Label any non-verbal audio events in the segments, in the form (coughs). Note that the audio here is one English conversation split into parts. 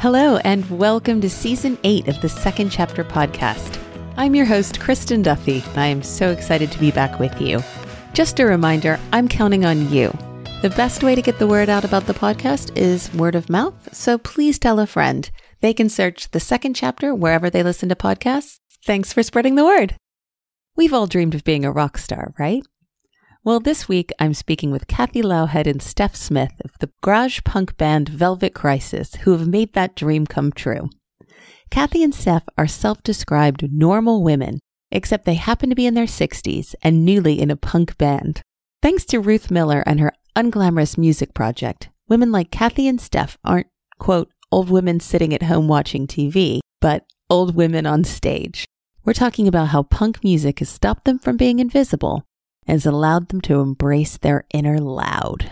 Hello, and welcome to season eight of the Second Chapter podcast. I'm your host, Kristin Duffy, I am so excited to be back with you. Just a reminder I'm counting on you. The best way to get the word out about the podcast is word of mouth, so please tell a friend. They can search the second chapter wherever they listen to podcasts. Thanks for spreading the word. We've all dreamed of being a rock star, right? Well, this week I'm speaking with Cathy Loughead and Steph Smith of the garage punk band Velvet Crisis, who have made that dream come true. Cathy and Steph are self described normal women, except they happen to be in their 60s and newly in a punk band. Thanks to Ruth Miller and her unglamorous music project, women like Cathy and Steph aren't, quote, old women sitting at home watching TV, but old women on stage. We're talking about how punk music has stopped them from being invisible has allowed them to embrace their inner loud.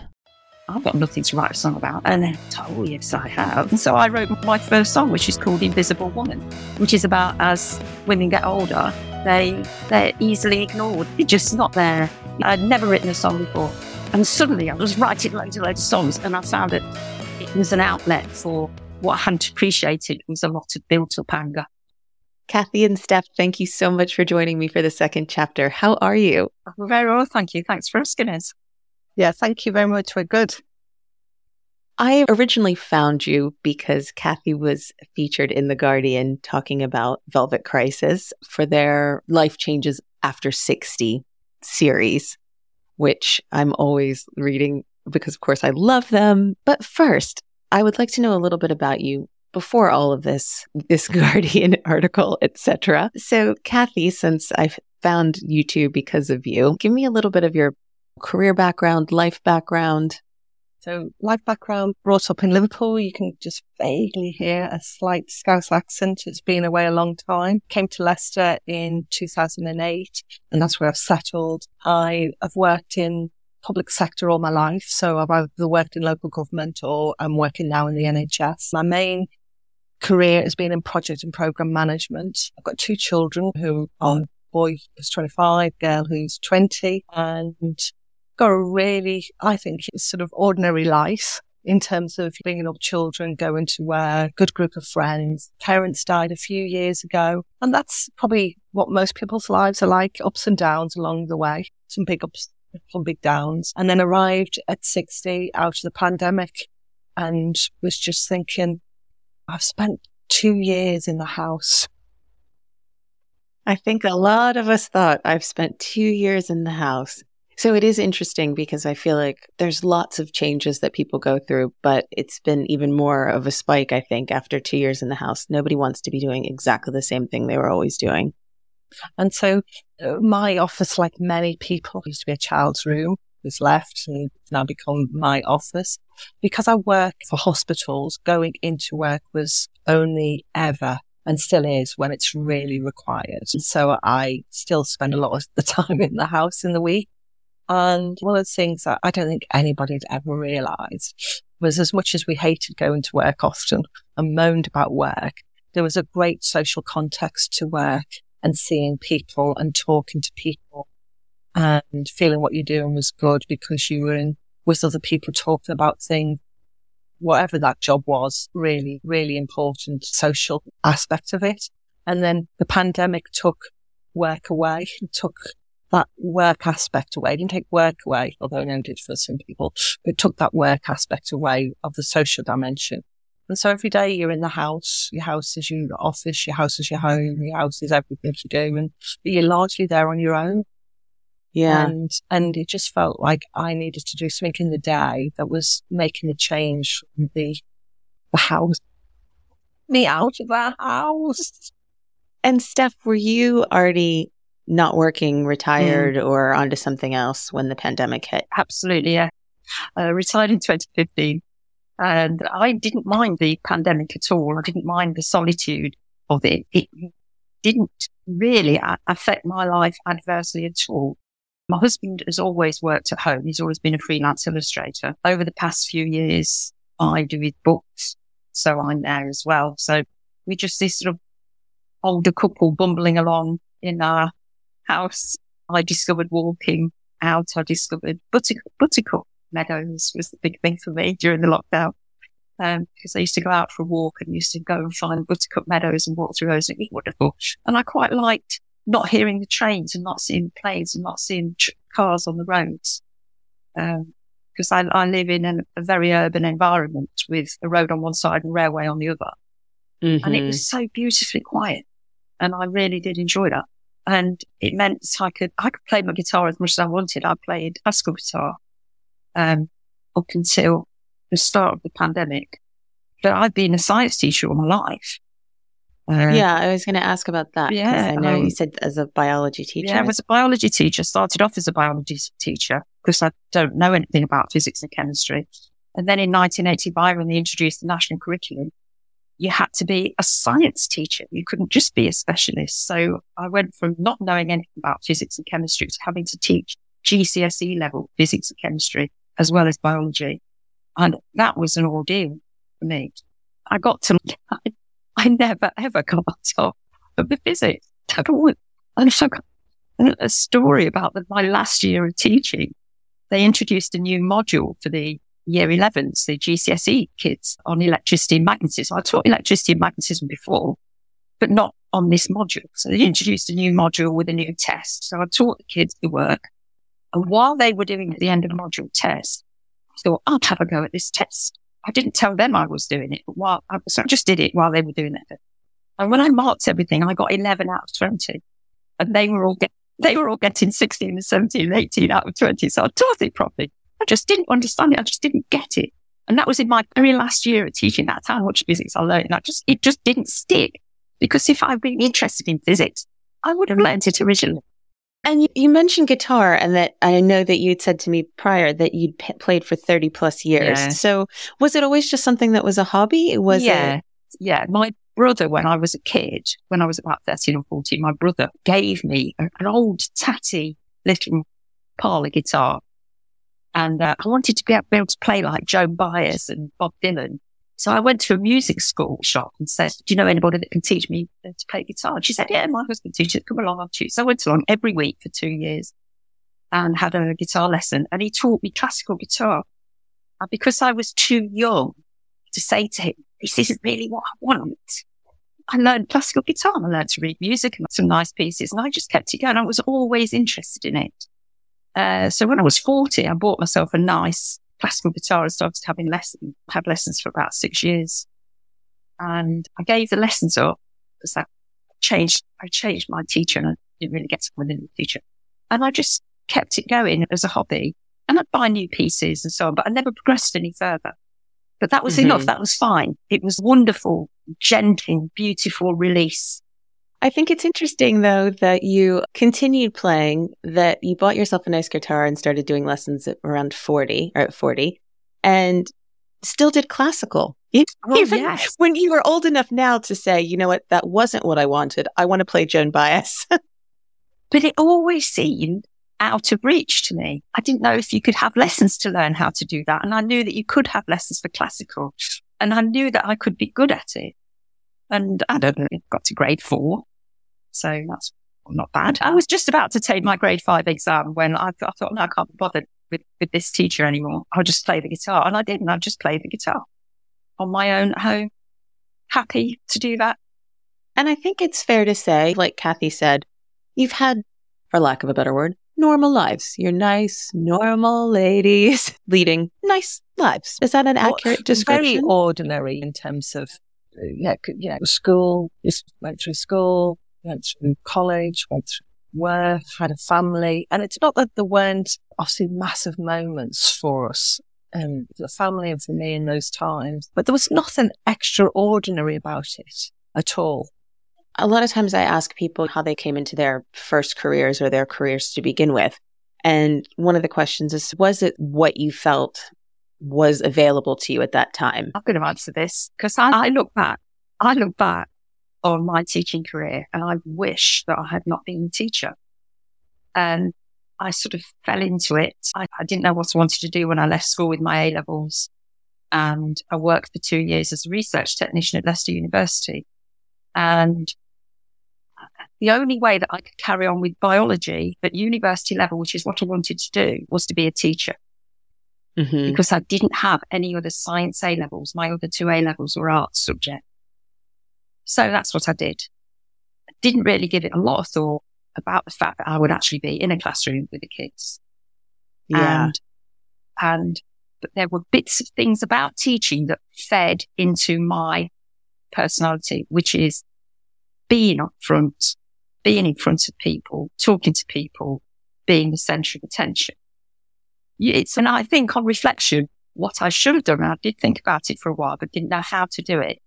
I've got nothing to write a song about. And oh, yes, I have. And so I wrote my first song, which is called Invisible Woman, which is about as women get older, they, they're easily ignored. They're just not there. I'd never written a song before. And suddenly I was (laughs) writing loads and loads of songs, and I found that it was an outlet for what I hadn't appreciated was a lot of built up anger. Cathy and Steph, thank you so much for joining me for the second chapter. How are you? Very well, thank you. Thanks for asking us. Yeah, thank you very much. We're good. I originally found you because Cathy was featured in The Guardian talking about Velvet Crisis for their Life Changes After 60 series, which I'm always reading because, of course, I love them. But first, I would like to know a little bit about you before all of this, this (laughs) Guardian article, etc. So, Cathy, since I've found you two because of you, give me a little bit of your career background, life background. So, life background, brought up in Liverpool. You can just vaguely hear a slight Scouse accent. It's been away a long time. Came to Leicester in 2008, and that's where I've settled. I have worked in public sector all my life. So I've either worked in local government or I'm working now in the NHS. My main career has been in project and program management. I've got two children who are boy who's 25, girl who's 20 and got a really, I think, sort of ordinary life in terms of bringing up children, going to a good group of friends. Parents died a few years ago. And that's probably what most people's lives are like, ups and downs along the way. Some big ups, some big downs. And then arrived at 60 out of the pandemic and was just thinking, I've spent two years in the house. I think a lot of us thought I've spent two years in the house. So it is interesting because I feel like there's lots of changes that people go through, but it's been even more of a spike, I think, after two years in the house. Nobody wants to be doing exactly the same thing they were always doing. And so uh, my office, like many people, used to be a child's room left and now become my office. Because I work for hospitals, going into work was only ever and still is when it's really required. So I still spend a lot of the (laughs) time in the house in the week. And one of the things that I don't think anybody had ever realized was as much as we hated going to work often and moaned about work, there was a great social context to work and seeing people and talking to people and feeling what you're doing was good because you were in with other people talking about things, whatever that job was, really, really important social aspect of it. And then the pandemic took work away, (laughs) took that work aspect away. It didn't take work away, although it did for some people, but took that work aspect away of the social dimension. And so every day you're in the house, your house is your office, your house is your home, your house is everything you do, and you're largely there on your own. Yeah. And, and it just felt like I needed to do something in the day that was making a change from the, the house, me out of the house. And Steph, were you already not working, retired, mm. or onto something else when the pandemic hit? Absolutely, yeah. I retired in 2015 and I didn't mind the pandemic at all. I didn't mind the solitude of it. It didn't really affect my life adversely at all. My husband has always worked at home. He's always been a freelance illustrator. Over the past few years, I do his books. So I'm there as well. So we're just this sort of older couple bumbling along in our house. I discovered walking out. I discovered buttercup, buttercup meadows was the big thing for me during the lockdown. um, because I used to go out for a walk and used to go and find buttercup meadows and walk through those and it wonderful. And I quite liked not hearing the trains and not seeing planes and not seeing tr- cars on the roads. Um, because I, I live in an, a very urban environment with a road on one side and railway on the other. Mm-hmm. And it was so beautifully quiet. And I really did enjoy that. And it meant I could, I could play my guitar as much as I wanted. I played classical guitar, um, up until the start of the pandemic. But I've been a science teacher all my life. Uh, yeah, I was going to ask about that. Yeah, I know um, you said as a biology teacher. Yeah, I was a biology teacher. Started off as a biology teacher because I don't know anything about physics and chemistry. And then in 1985, when they introduced the national curriculum, you had to be a science teacher. You couldn't just be a specialist. So I went from not knowing anything about physics and chemistry to having to teach GCSE level physics and chemistry as well as biology. And that was an ordeal for me. I got to, (laughs) I, I never ever got off of the physics at all. And I got a story about the, my last year of teaching. They introduced a new module for the year 11s, the GCSE kids on electricity and magnetism. I taught electricity and magnetism before, but not on this module. So they introduced a new module with a new test. So I taught the kids the work. And while they were doing the end of module test, I thought, I'll have a go at this test. I didn't tell them I was doing it, but while I, so I just did it while they were doing it. And when I marked everything, I got 11 out of 20 and they were all get, they were all getting 16 and 17 and 18 out of 20. So I taught it properly. I just didn't understand it. I just didn't get it. And that was in my very last year of teaching. That's how much physics I learned. I just, it just didn't stick because if I'd been interested in physics, I would have learned it originally. And you mentioned guitar and that I know that you'd said to me prior that you'd p- played for 30 plus years. Yeah. So was it always just something that was a hobby? It was yeah. it? Yeah. My brother, when I was a kid, when I was about 13 or 14, my brother gave me an old tatty little parlor guitar. And uh, I wanted to be able to play like Joan Baez and Bob Dylan. So I went to a music school shop and said, do you know anybody that can teach me to play guitar? And she said, yeah, my husband teaches. Come along, I'll teach. So I went along every week for two years and had a guitar lesson and he taught me classical guitar. And because I was too young to say to him, this isn't really what I want. I learned classical guitar and I learned to read music and some nice pieces and I just kept it going. I was always interested in it. Uh, so when I was 40, I bought myself a nice classical guitar and started having lessons, had lessons for about six years. And I gave the lessons up because that changed, I changed my teacher and I didn't really get someone in the teacher. And I just kept it going as a hobby and I'd buy new pieces and so on, but I never progressed any further. But that was mm-hmm. enough. That was fine. It was wonderful, gentle, beautiful release I think it's interesting though that you continued playing, that you bought yourself a nice guitar and started doing lessons at around 40 or at 40 and still did classical. Oh, Even yes. when you were old enough now to say, you know what, that wasn't what I wanted. I want to play Joan Baez. (laughs) but it always seemed out of reach to me. I didn't know if you could have lessons to learn how to do that. And I knew that you could have lessons for classical and I knew that I could be good at it. And I don't know, got to grade four. So that's not bad. I was just about to take my grade five exam when I, I thought, no, I can't be bothered with, with this teacher anymore. I'll just play the guitar. And I did. And I just played the guitar on my own at home. Happy to do that. And I think it's fair to say, like Cathy said, you've had, for lack of a better word, normal lives. You're nice, normal ladies (laughs) leading nice lives. Is that an accurate well, description? Very ordinary in terms of yeah, you know, school, just went through school, went through college, went through work, had a family. And it's not that there weren't obviously massive moments for us, um, the family and for me in those times, but there was nothing extraordinary about it at all. A lot of times I ask people how they came into their first careers or their careers to begin with. And one of the questions is, was it what you felt was available to you at that time? I'm going to answer this because I, I look back, I look back on my teaching career and I wish that I had not been a teacher. And I sort of fell into it. I, I didn't know what I wanted to do when I left school with my A levels. And I worked for two years as a research technician at Leicester University. And the only way that I could carry on with biology at university level, which is what I wanted to do, was to be a teacher. mm-hmm. because I didn't have any other science A levels. My other two A levels were art subject. So that's what I did. I didn't really give it a lot of thought about the fact that I would actually be in a classroom with the kids. Yeah. And, and but there were bits of things about teaching that fed into my personality, which is being up front, being in front of people, talking to people, being the center of attention. It's, and I think on reflection, what I should have done, and I did think about it for a while, but didn't know how to do it,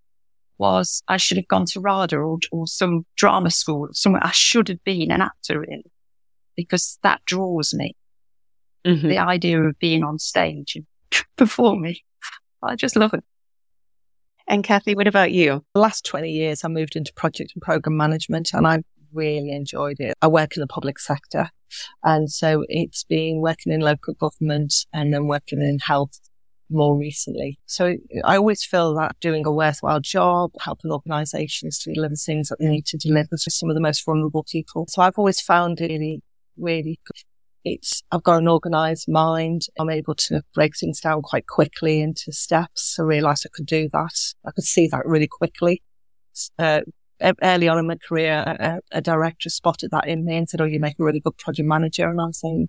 was I should have gone to RADA or, or some drama school, somewhere I should have been an actor in, because that draws me. Mm-hmm. The idea of being on stage and (laughs) performing. I just love it. And Cathy, what about you? The last 20 years, I moved into project and program management and I really enjoyed it. I work in the public sector. And so it's been working in local government and then working in health more recently. So I always feel that doing a worthwhile job, helping organisations to deliver things that they need to deliver to some of the most vulnerable people. So I've always found it really, really good. It's, I've got an organised mind. I'm able to break things down quite quickly into steps. I realised I could do that. I could see that really quickly. Uh, early on in my career, a, a, director spotted that in me and said, Oh, you make a really good project manager. And I was saying,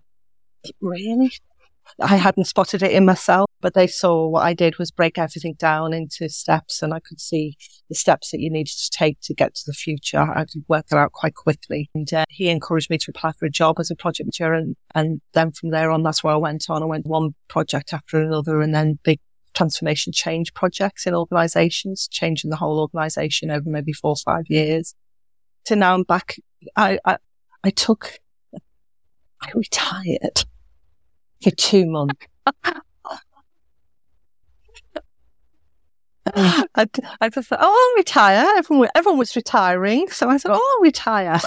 Really? I hadn't spotted it in myself, but they saw what I did was break everything down into steps and I could see the steps that you needed to take to get to the future. I could work that out quite quickly. And uh, he encouraged me to apply for a job as a project manager. And, and then from there on, that's where I went on. I went one project after another and then big transformation change projects in organizations, changing the whole organization over maybe four or five years. To now I'm back. I, I, I took, I retired for two months. I, I just thought, oh, I'll retire. Everyone, everyone was retiring. So I said, oh, I'll retire.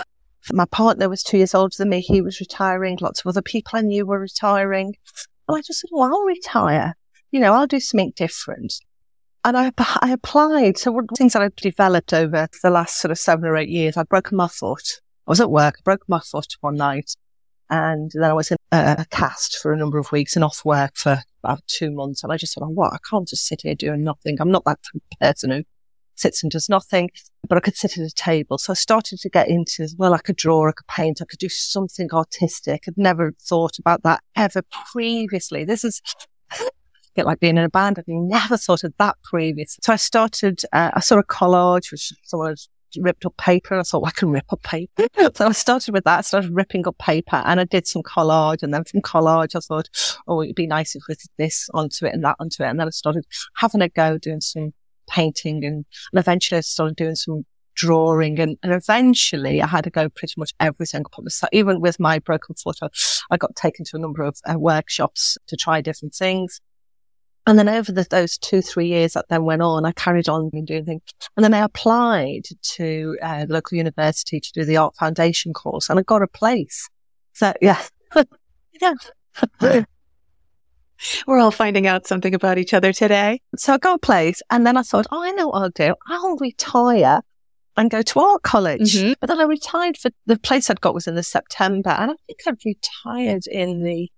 My partner was two years older than me. He was retiring. Lots of other people I knew were retiring. And I just said, well, I'll retire. You know, I'll do something different. And I, I applied. So one of the things that I've developed over the last sort of seven or eight years, I'd broken my foot. I was at work, I broke my foot one night. And then I was in a, a cast for a number of weeks and off work for about two months. And I just thought, oh, what? I can't just sit here doing nothing. I'm not that person who sits and does nothing, but I could sit at a table. So I started to get into, well, I could draw, I could paint, I could do something artistic. I'd never thought about that ever previously. This is a (laughs) bit like being in a band. I've never thought of that previously. So I started, uh, I saw a collage, which someone ripped up paper. I thought, well, I can rip up paper. (laughs) so I started with that, I started ripping up paper and I did some collage. And then from collage, I thought, oh, it'd be nice if we did this onto it and that onto it. And then I started having a go doing some painting and, and eventually I started doing some drawing and, and eventually I had to go pretty much every single part. So even with my broken foot, I, I got taken to a number of uh, workshops to try different things. And then over the, those two, three years that then went on, I carried on doing things. And then I applied to uh, the local university to do the art foundation course and I got a place. So yeah. (laughs) yeah. (laughs) We're all finding out something about each other today. So I got a place and then I thought, oh, I know what I'll do. I'll retire and go to art college. Mm-hmm. But then I retired for the place I'd got was in the September and I think I'd retired in the,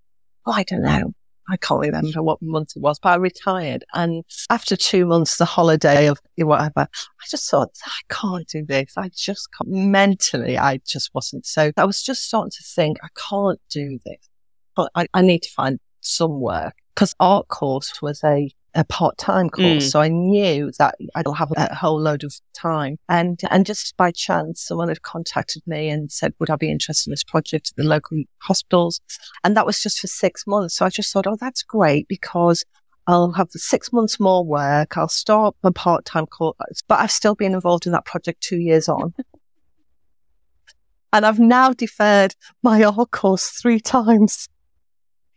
oh, I don't know, I can't remember what month it was, but I retired. And after two months, the holiday of whatever, I just thought, I can't do this. I just can't. Mentally, I just wasn't. So I was just starting to think, I can't do this. But I, I need to find some work because art course was a a part-time course. Mm. So I knew that I'd have a whole load of time. And, and just by chance, someone had contacted me and said, would I be interested in this project at the local hospitals? And that was just for six months. So I just thought, oh, that's great because I'll have six months more work. I'll start my part-time course, but I've still been involved in that project two years on. (laughs) and I've now deferred my art course three times.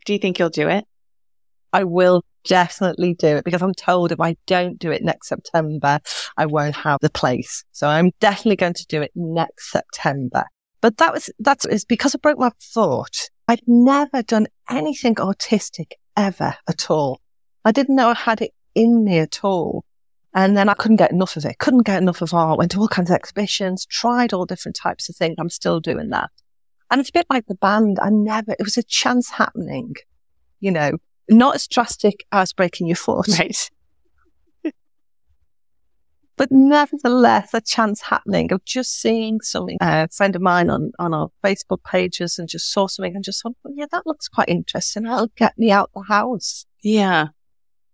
Do you think you'll do it? I will definitely do it because I'm told if I don't do it next September, I won't have the place. So I'm definitely going to do it next September. But that was, that's is because I broke my foot. I'd never done anything artistic ever at all. I didn't know I had it in me at all. And then I couldn't get enough of it. Couldn't get enough of art. Went to all kinds of exhibitions, tried all different types of things. I'm still doing that. And it's a bit like the band. I never, it was a chance happening, you know, Not as drastic as breaking your foot. Right. (laughs) but nevertheless, a chance happening of just seeing something. a friend of mine on, on our Facebook pages and just saw something and just thought, well, yeah, that looks quite interesting. That'll get me out the house. Yeah.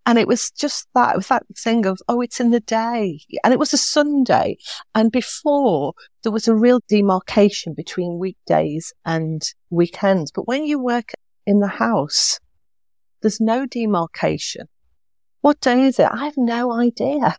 And it was just that, it was that thing of, oh, it's in the day. And it was a Sunday. And before there was a real demarcation between weekdays and weekends. But when you work in the house, there's no demarcation. What day is it? I have no idea.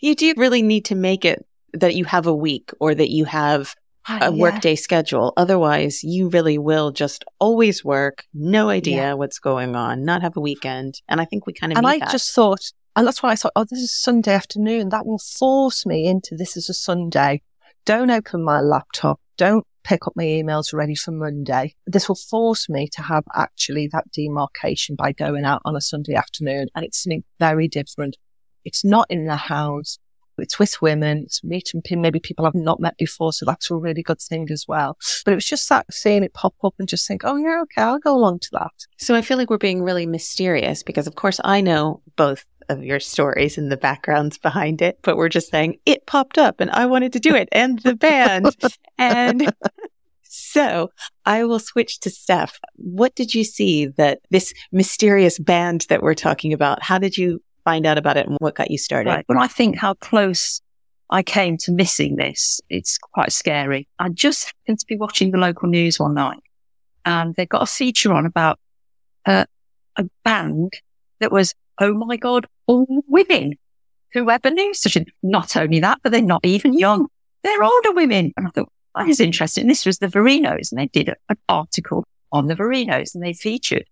You do really need to make it that you have a week or that you have ah, a yeah. workday schedule. Otherwise, you really will just always work, no idea Yeah. what's going on, not have a weekend. And I think we kind of And I that. just thought, and that's why I thought, oh, this is Sunday afternoon. That will force me into this is a Sunday. Don't open my laptop. Don't pick up my emails ready for Monday. This will force me to have actually that demarcation by going out on a Sunday afternoon. And it's something very different. It's not in the house. It's with women. It's meeting maybe people I've not met before. So that's a really good thing as well. But it was just that seeing it pop up and just think, oh yeah, okay, I'll go along to that. So I feel like we're being really mysterious because, of course, I know both of your stories and the backgrounds behind it, but we're just saying it popped up and I wanted to do it and the band. (laughs) and so I will switch to Steph. What did you see that this mysterious band that we're talking about? How did you find out about it and what got you started? Right. When I think how close I came to missing this, it's quite scary. I just happened to be watching the local news one night and they got a feature on about uh, a band that was, oh my God, all women. Whoever knew such a, not only that, but they're not even young. They're older women. And I thought, that is interesting. This was the Verinos and they did a, an article on the Verinos and they featured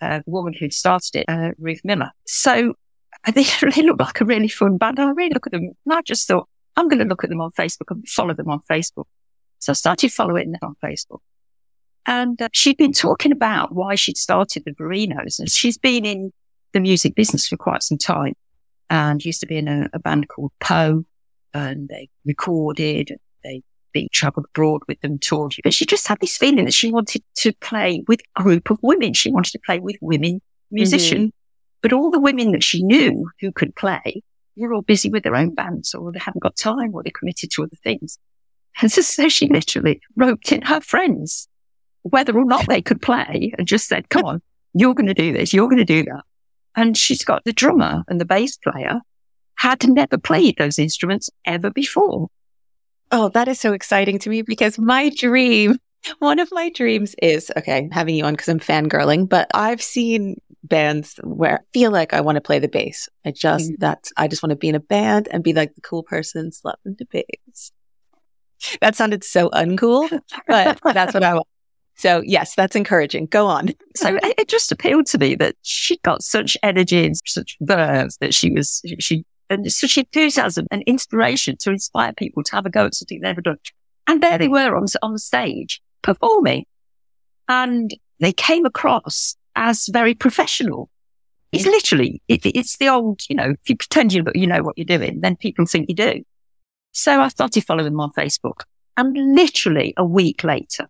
uh, the woman who'd started it, uh, Ruth Miller. So (laughs) they, they look like a really fun band. And I really look at them and I just thought, I'm going to look at them on Facebook and follow them on Facebook. So I started following them on Facebook. And uh, she'd been talking about why she'd started the Verinos. And she's been in the music business for quite some time and used to be in a, a band called Poe. And they recorded, they they traveled abroad with them, toured. But she just had this feeling that she wanted to play with a group of women. She wanted to play with women musicians. Mm-hmm. But all the women that she knew who could play were all busy with their own bands or they haven't got time or they're committed to other things. And so, (laughs) so she literally roped in her friends, whether or not they could play and just said, come on, you're going to do this. You're going to do that. And she's got the drummer and the bass player had never played those instruments ever before. Oh, that is so exciting to me because my dream, one of my dreams is, okay, having you on because I'm fangirling, but I've seen bands where I feel like I want to play the bass. I just, Mm. that's, I just want to be in a band and be like the cool person slapping the bass. That sounded so uncool, but that's what I want. So yes, that's encouraging. Go on. (laughs) So it, just appealed to me that she got such energy and such verve that she was, she, and such enthusiasm and inspiration to inspire people to have a go at something they've never done. And there they were on, on stage performing and they came across as very professional. It's literally, it, it's the old, you know, if you pretend you, you know what you're doing, then people think you do. So I started following them on Facebook and literally a week later,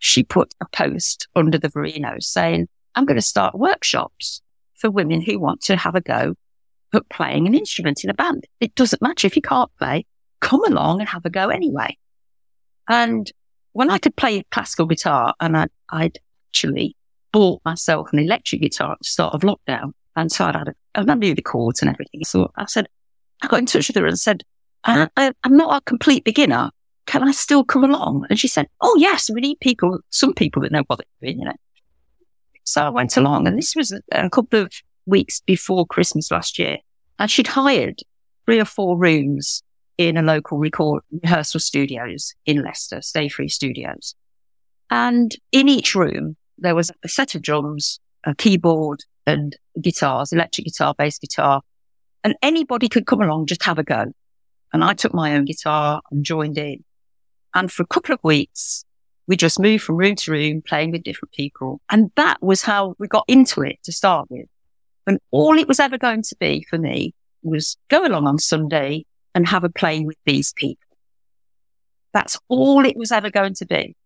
she put a post under the Verinos saying, I'm going to start workshops for women who want to have a go at playing an instrument in a band. It doesn't matter if you can't play, come along and have a go anyway. And when I could play classical guitar and I, I'd actually bought myself an electric guitar at the start of lockdown. And so I'd had a, and I knew the chords and everything. So I said, I got in touch with her and said, I, I, I'm not a complete beginner. Can I still come along? And she said, Oh yes, we need people, some people that know what they're doing, you know. So I went along and this was a, couple of weeks before Christmas last year. And she'd hired three or four rooms in a local record rehearsal studios in Leicester, Stay Free Studios. And in each room, there was a set of drums, a keyboard and guitars, electric guitar, bass guitar. And anybody could come along, just have a go. And I took my own guitar and joined in. And for a couple of weeks, we just moved from room to room, playing with different people. And that was how we got into it to start with. And all it was ever going to be for me was go along on Sunday and have a play with these people. That's all it was ever going to be.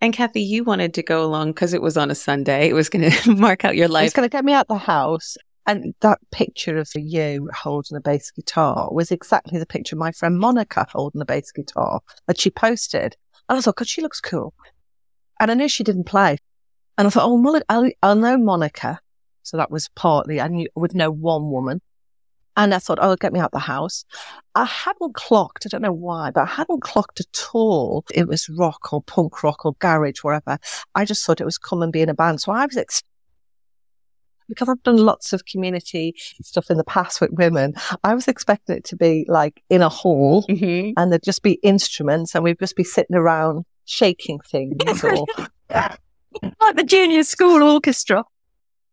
And Cathy, you wanted to go along because it was on a Sunday. It was going (laughs) to mark out your life. It's going to get me out the house. And that picture of you holding a bass guitar was exactly the picture of my friend Monica holding a bass guitar that she posted. And I thought, God, she looks cool. And I knew she didn't play. And I thought, oh, I'll, I'll know Monica. So that was partly, I knew, would know one woman. And I thought, oh, get me out the house. I hadn't clocked, I don't know why, but I hadn't clocked at all. It was rock or punk rock or garage, whatever. I just thought it was come and be in a band. So I was, ex- because I've done lots of community stuff in the past with women, I was expecting it to be like in a hall mm-hmm. and there'd just be instruments and we'd just be sitting around shaking things (laughs) or like the junior school orchestra.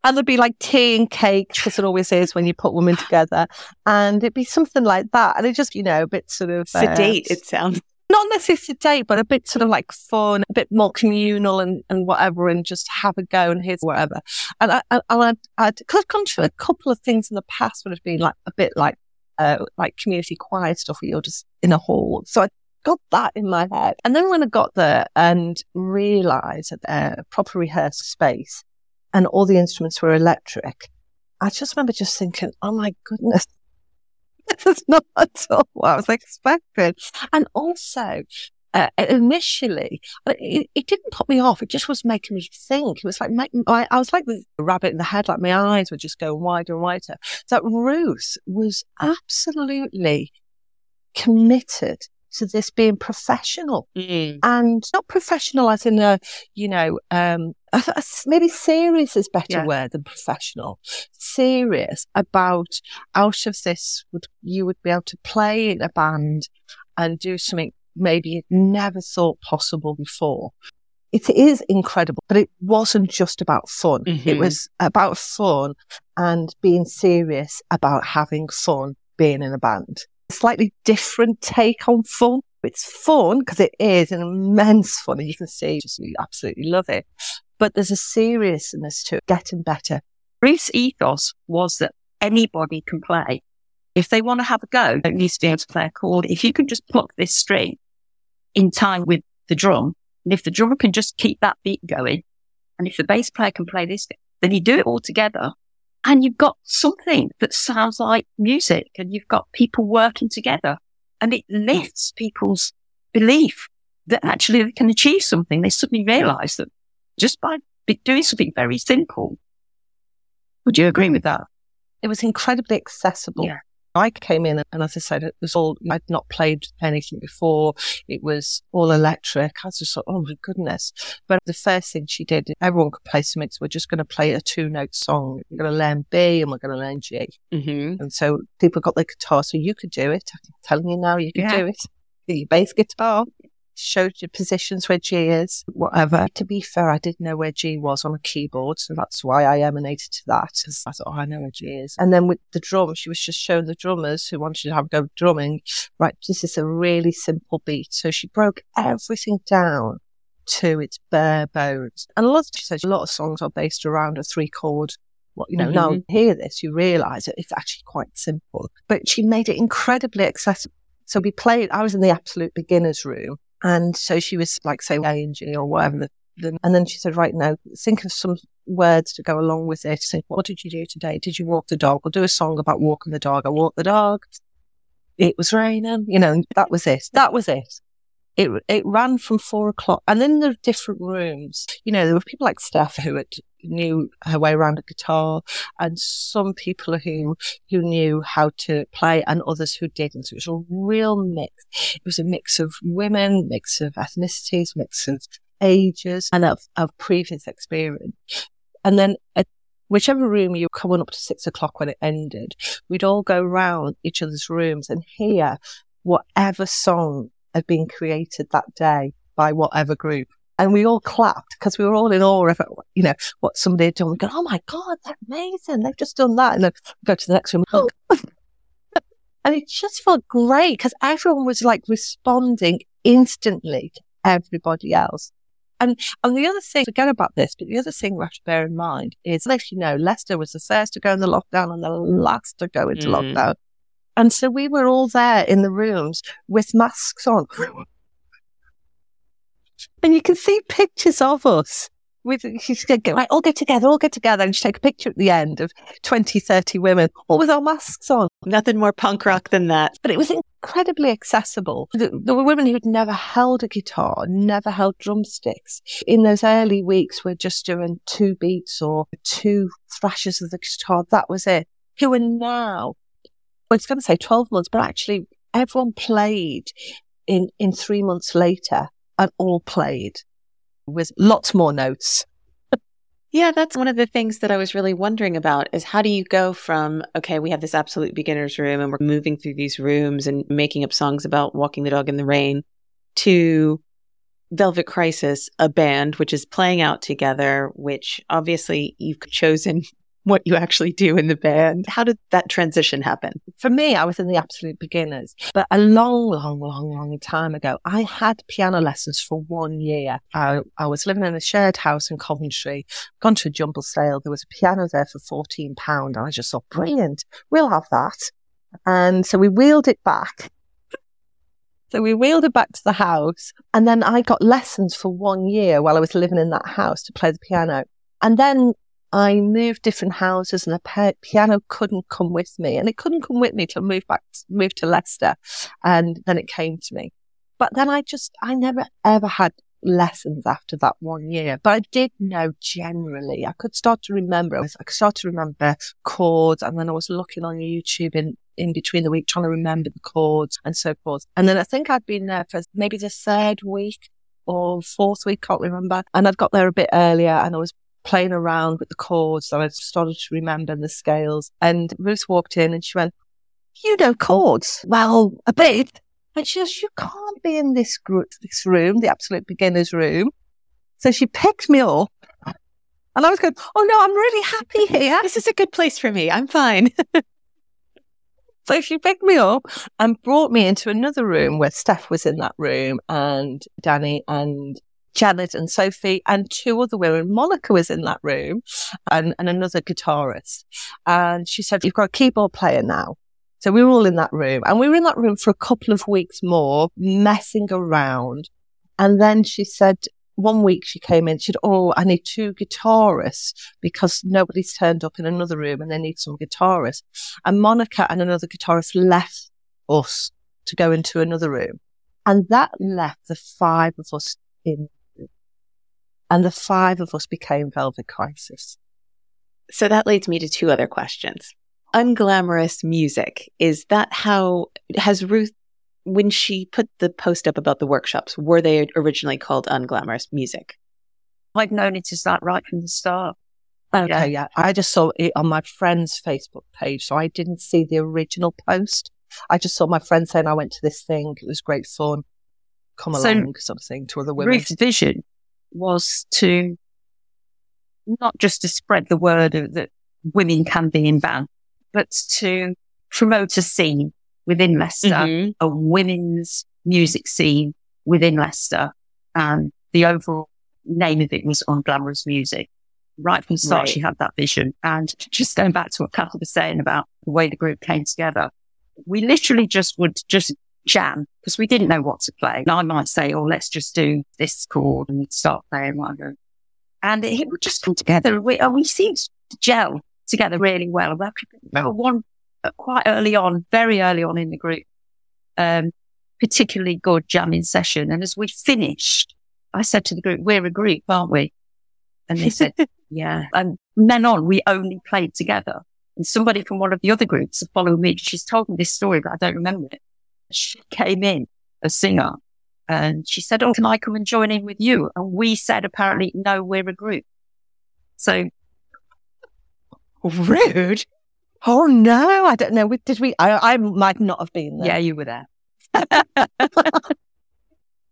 And there'd be like tea and cake, because it always is when you put women together. And it'd be something like that. And it just, you know, a bit sort of sedate, uh, it sounds. Not necessarily sedate, but a bit sort of like fun, a bit more communal and, and whatever, and just have a go and here's whatever. And I, I, I'd, I'd, cause I've gone through a couple of things in the past would have been like a bit like, uh, like community choir stuff where you're just in a hall. So I got that in my head. And then when I got there and realized that a proper rehearsal space and all the instruments were electric, I just remember just thinking, oh my goodness, (laughs) this is not at all what I was expecting. And also, uh, initially, it, it, didn't put me off. It just was making me think. It was like, I, I, was like the rabbit in the head, like my eyes were just going wider and wider. That Ruth was absolutely committed to this being professional mm. and not professional as in a, you know, um, maybe serious is better yeah. word than professional. Serious about out of this would you would be able to play in a band and do something maybe you'd never thought possible before. It is incredible, but it wasn't just about fun. Mm-hmm. It was about fun and being serious about having fun being in a band slightly different take on fun. It's fun because it is an immense fun and you can see just you absolutely love it. But there's a seriousness to it, getting better. Ruth's ethos was that anybody can play. If they want to have a go, they need to be able to play a chord. If you can just pluck this string in time with the drum, and if the drummer can just keep that beat going, and if the bass player can play this, then you do it all together and you've got something that sounds like music and you've got people working together and it lifts people's belief that actually they can achieve something. They suddenly realize that just by doing something very simple. Would you agree with that? It was incredibly accessible. Yeah. I came in and as I said, it was all, I'd not played anything before. It was all electric. I was just thought, oh my goodness. But the first thing she did, everyone could play some mix. We're just going to play a two note song. We're going to learn B and we're going to learn G. Mm-hmm. And so people got their guitar. So you could do it. I'm telling you now, you can yeah. do it. Your bass guitar showed you positions where G is, whatever. To be fair, I didn't know where G was on a keyboard, so that's why I emanated to that. Because I thought, oh, I know where G is. And then with the drum, she was just showing the drummers who wanted to have a go drumming, right, this is a really simple beat. So she broke everything down to its bare bones. And a lot, of she said, a lot of songs are based around a three chord what you know, mm-hmm. now you hear this, you realize that it's actually quite simple. But she made it incredibly accessible. So we played, I was in the absolute beginner's room and so she was like say, A and G or whatever. The, and then she said, right now, think of some words to go along with it. Say, what did you do today? Did you walk the dog? Or do a song about walking the dog. I walked the dog. It was raining. You know, that was it. That was it. It, it ran from four o'clock. And then there were different rooms. You know, there were people like Steph who had knew her way around a guitar and some people who, who knew how to play and others who didn't. So it was a real mix. It was a mix of women, mix of ethnicities, mix of ages and of, of previous experience. And then at whichever room you were coming up to six o'clock when it ended, we'd all go round each other's rooms and hear whatever song had been created that day by whatever group. And we all clapped because we were all in awe of, you know, what somebody had done. We go, oh my God, that's amazing. They've just done that. And then go to the next room. Oh. (gasps) and it just felt great because everyone was like responding instantly to everybody else. And, and the other thing, forget about this, but the other thing we have to bear in mind is, as you know, Leicester was the first to go in the lockdown and the last to go into mm. lockdown. And so we were all there in the rooms with masks on And you can see pictures of us with, she's going to go, right, all get together, all get together. And she take a picture at the end of 20, 30 women, all with our masks on. Nothing more punk rock than that. But it was incredibly accessible. There were women who'd never held a guitar, never held drumsticks. In those early weeks, we're just doing two beats or two thrashes of the guitar. That was it. Who are now, well, it's going to say 12 months, but actually everyone played in, in three months later and all played with lots more notes. Yeah, that's one of the things that I was really wondering about is how do you go from, okay, we have this absolute beginner's room and we're moving through these rooms and making up songs about walking the dog in the rain to Velvet Crisis, a band which is playing out together, which obviously you've chosen what you actually do in the band. How did that transition happen? For me, I was in the absolute beginners, but a long, long, long, long time ago, I had piano lessons for one year. I, I was living in a shared house in Coventry, gone to a jumble sale. There was a piano there for £14 and I just thought, brilliant, we'll have that. And so we wheeled it back so we wheeled it back to the house and then I got lessons for one year while I was living in that house to play the piano. And then I moved different houses and the piano couldn't come with me and it couldn't come with me till I moved back, moved to Leicester and then it came to me. But then I just, I never ever had lessons after that one year, but I did know generally. I could start to remember, I, was, I could start to remember chords and then I was looking on YouTube in, in between the week trying to remember the chords and so forth. And then I think I'd been there for maybe the third week or fourth week, can't remember. And I'd got there a bit earlier and I was playing around with the chords and I started to remember the scales. And Ruth walked in and she went, you know chords? Well, a bit. And she says, you can't be in this group, this room, the absolute beginner's room. So she picked me up and I was going, oh no, I'm really happy here. this is a good place for me. I'm fine. (laughs) so she picked me up and brought me into another room where Steph was in that room and Danny and Janet and Sophie and two other women. Monica was in that room and, and another guitarist. And she said, you've got a keyboard player now. So we were all in that room and we were in that room for a couple of weeks more, messing around. And then she said, one week she came in, she said, Oh, I need two guitarists because nobody's turned up in another room and they need some guitarists. And Monica and another guitarist left us to go into another room. And that left the five of us in and the five of us became Velvet Crisis. So that leads me to two other questions. Unglamorous music. Is that how has Ruth, when she put the post up about the workshops, were they originally called unglamorous music? I've known it as that right from the start. Okay, yeah. yeah. I just saw it on my friend's Facebook page, so I didn't see the original post. I just saw my friend saying I went to this thing. It was great fun. Come along, so, sort of thing to other women. Ruth's vision was to not just to spread the word that women can be in band, but to promote a scene within Leicester, mm-hmm. a women's music scene within Leicester. And the overall name of it was Unglamorous Music. Right from the start, right. she had that vision. And just going back to what Cathy was saying about the way the group came together, we literally just would just jam because we didn't know what to play. And I might say, oh, let's just do this chord and start playing whatever. And it would just come together. We, and we seemed to gel together really well. I remember one uh, quite early on, very early on in the group, um, particularly good jamming session. And as we finished, I said to the group, we're a group, aren't we? And they said, (laughs) yeah. And then on, we only played together. And somebody from one of the other groups followed me. She's told me this story, but I don't remember it she came in, a singer, and she said, Oh, can I come and join in with you? And we said, apparently, no, we're a group. So rude. Oh no, I don't know. Did we? I, I might not have been there. Yeah, you were there. (laughs)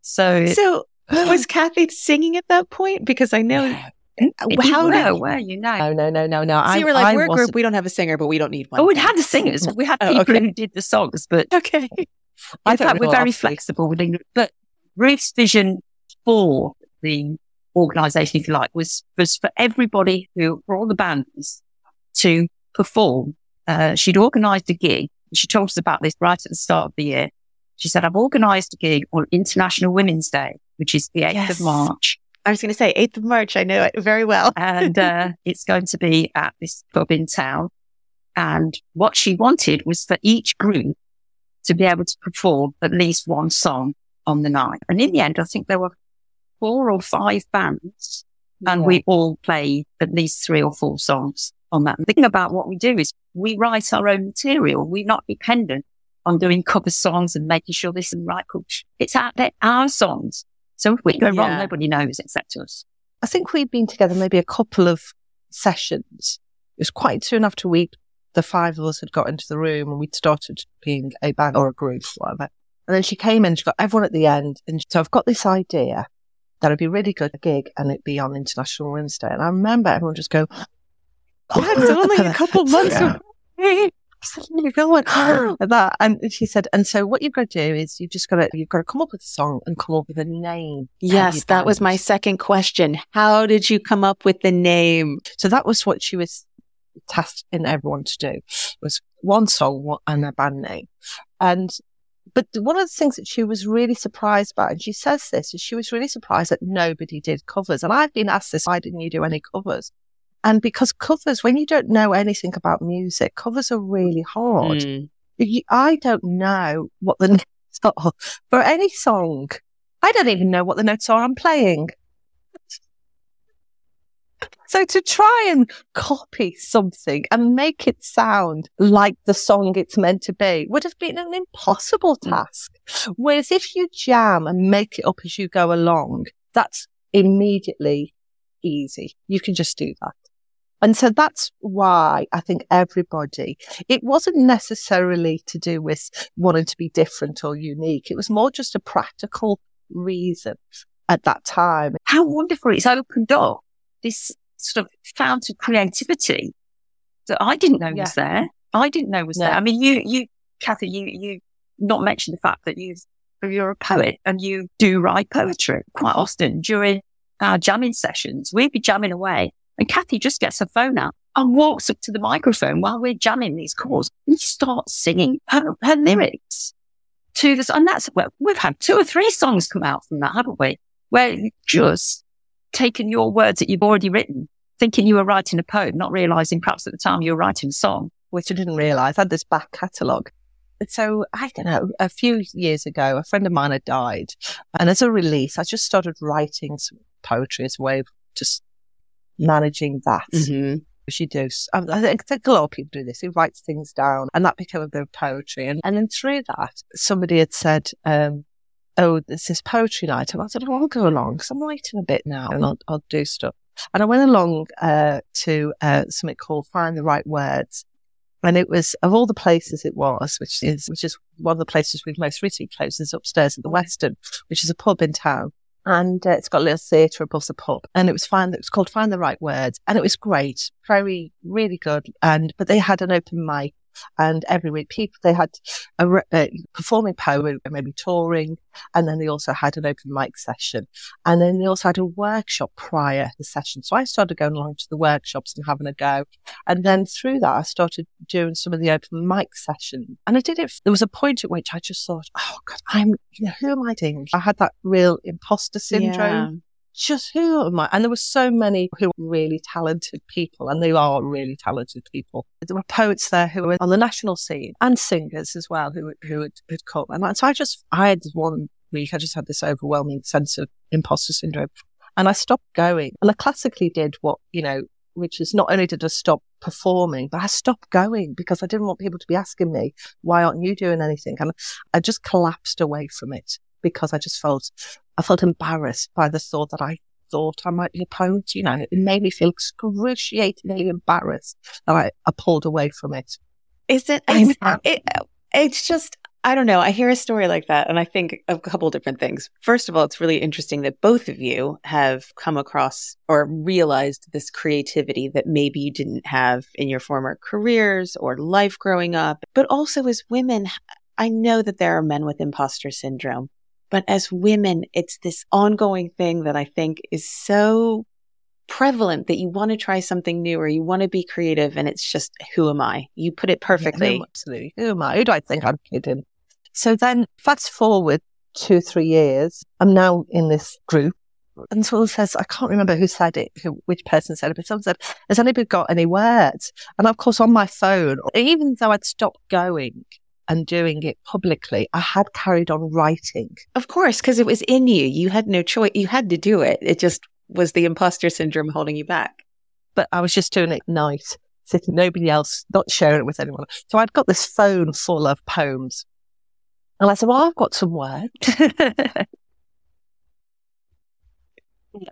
so, so was Cathy singing at that point? Because I know how did where you know? No, no, no, no, no. So I, you were like, I we're a group. We don't have a singer, but we don't need one. Oh, we had the singers. We had oh, people okay. who did the songs, but okay. In fact, we're very flexible with England. But Ruth's vision for the organisation, if you like, was was for everybody who, for all the bands, to perform. Uh, she'd organised a gig. She told us about this right at the start of the year. She said, "I've organised a gig on International Women's Day which is the 8th Yes. of March. I was going to say 8th of March. I know it very well. (laughs) And uh, (laughs) it's going to be at this pub in town. And what she wanted was for each group to be able to perform at least one song on the night. And in the end, I think there were four or five bands and Yeah. we all played at least three or four songs on that. The thing about what we do is we write our own material. We're not dependent on doing cover songs and making sure this and right. coach. It's our, our songs. So if we go wrong, nobody knows except us. I think we'd been together maybe a couple of sessions. It was quite soon after we, the five of us had got into the room and we'd started being a band or a group, whatever. And then she came in, she got everyone at the end. And so I've got this idea that it'd be really good a gig and it'd be on International Women's Day. And I remember everyone just go, (laughs) Oh, it's only a couple (laughs) months Yeah. away. Suddenly going like that. And she said, and so what you've got to do is you've just got to, you've got to come up with a song and come up with a name. Yes, that was my second question. How did you come up with the name? So that was what she was tasking everyone to do was one song and a band name. And, but one of the things that she was really surprised about, and she says this, is she was really surprised that nobody did covers. And I've been asked this, why didn't you do any covers? And because covers, when you don't know anything about music, covers are really hard. Mm. You- I don't know what the (laughs) notes are for any song. I don't even know what the notes are I'm playing. So to try and copy something and make it sound like the song it's meant to be would have been an impossible hmm. task. Whereas if you jam and make it up as you go along, that's immediately easy. You can just do that. And so that's why I think everybody, it wasn't necessarily to do with wanting to be different or unique. It was more just a practical reason at that time. how wonderful it's opened up this sort of fount of creativity that I didn't know was there. I didn't know was No. there. I mean, you, you, Cathy, you, you not mention the fact that you, you're a poet and you do write poetry quite often during our jamming sessions. We'd be jamming away and Cathy just gets her phone out and walks up to the microphone while we're jamming these chords and starts singing her, her lyrics to this. And that's, well, we've had two or three songs come out from that, haven't we? Where you just taken your words that you've already written, thinking you were writing a poem, not realizing perhaps at the time you were writing a song. which I didn't realize. I had this back catalogue. So I don't know, a few years ago, a friend of mine had died. And as a release, I just started writing some poetry as a way of just managing that. Mm-hmm. She does. I think, a lot of people do this. He writes things down and that became a bit of poetry. And, and then through that, somebody had said, um, Oh, there's this poetry night. And I said, Oh, I'll go along because I'm writing a bit now and I'll, I'll do stuff. And I went along, uh, to, uh, something called Find the Right Words. And it was of all the places it was, which is, which is one of the places we've most recently closed is upstairs at the Western, which is a pub in town and uh, it's got a little theatre above the pub. And it was fine. it was called Find the Right Words, and it was great, very really good. And but they had an open mic, and every week people they had a re- uh, performing poem, maybe touring, and then they also had an open mic session, and then they also had a workshop prior to the session. So I started going along to the workshops and having a go, and then through that I started doing some of the open mic sessions, and I did it. There was a point at which I just thought, oh God, I'm you know who am I doing? I had that real imposter syndrome just who am I? And there were so many who were really talented people, and they are really talented people. There were poets there who were on the national scene and singers as well who who had, had come. And so I just, I had one week, I just had this overwhelming sense of imposter syndrome, and I stopped going. And I classically did what you know, which is not only did I stop performing, but I stopped going because I didn't want people to be asking me why aren't you doing anything, and I just collapsed away from it because I just felt I felt embarrassed by the thought that I thought I might be a poet. You know, it made me feel excruciatingly embarrassed that I, I pulled away from it. Is it, it's, it? It's just, I don't know. I hear a story like that and I think of a couple different things. First of all, it's really interesting that both of you have come across or realized this creativity that maybe you didn't have in your former careers or life growing up. But also as women, I know that there are men with imposter syndrome, but as women, it's this ongoing thing that I think is so prevalent that you want to try something new or you want to be creative and it's just who am I? You put it perfectly. Yeah, no, absolutely. Who am I? Who do I think I'm kidding? So then fast forward two, three years. I'm now in this group. And someone says, I can't remember who said it, who, which person said it, but someone said, has anybody got any words? And of course, on my phone, even though I'd stopped going and doing it publicly, I had carried on writing. Of course, because it was in you. You had no choice. You had to do it. It just was the imposter syndrome holding you back. But I was just doing it at night, sitting, nobody else, not sharing it with anyone. So I'd got this phone full of poems. And I said, well, I've got some words. (laughs)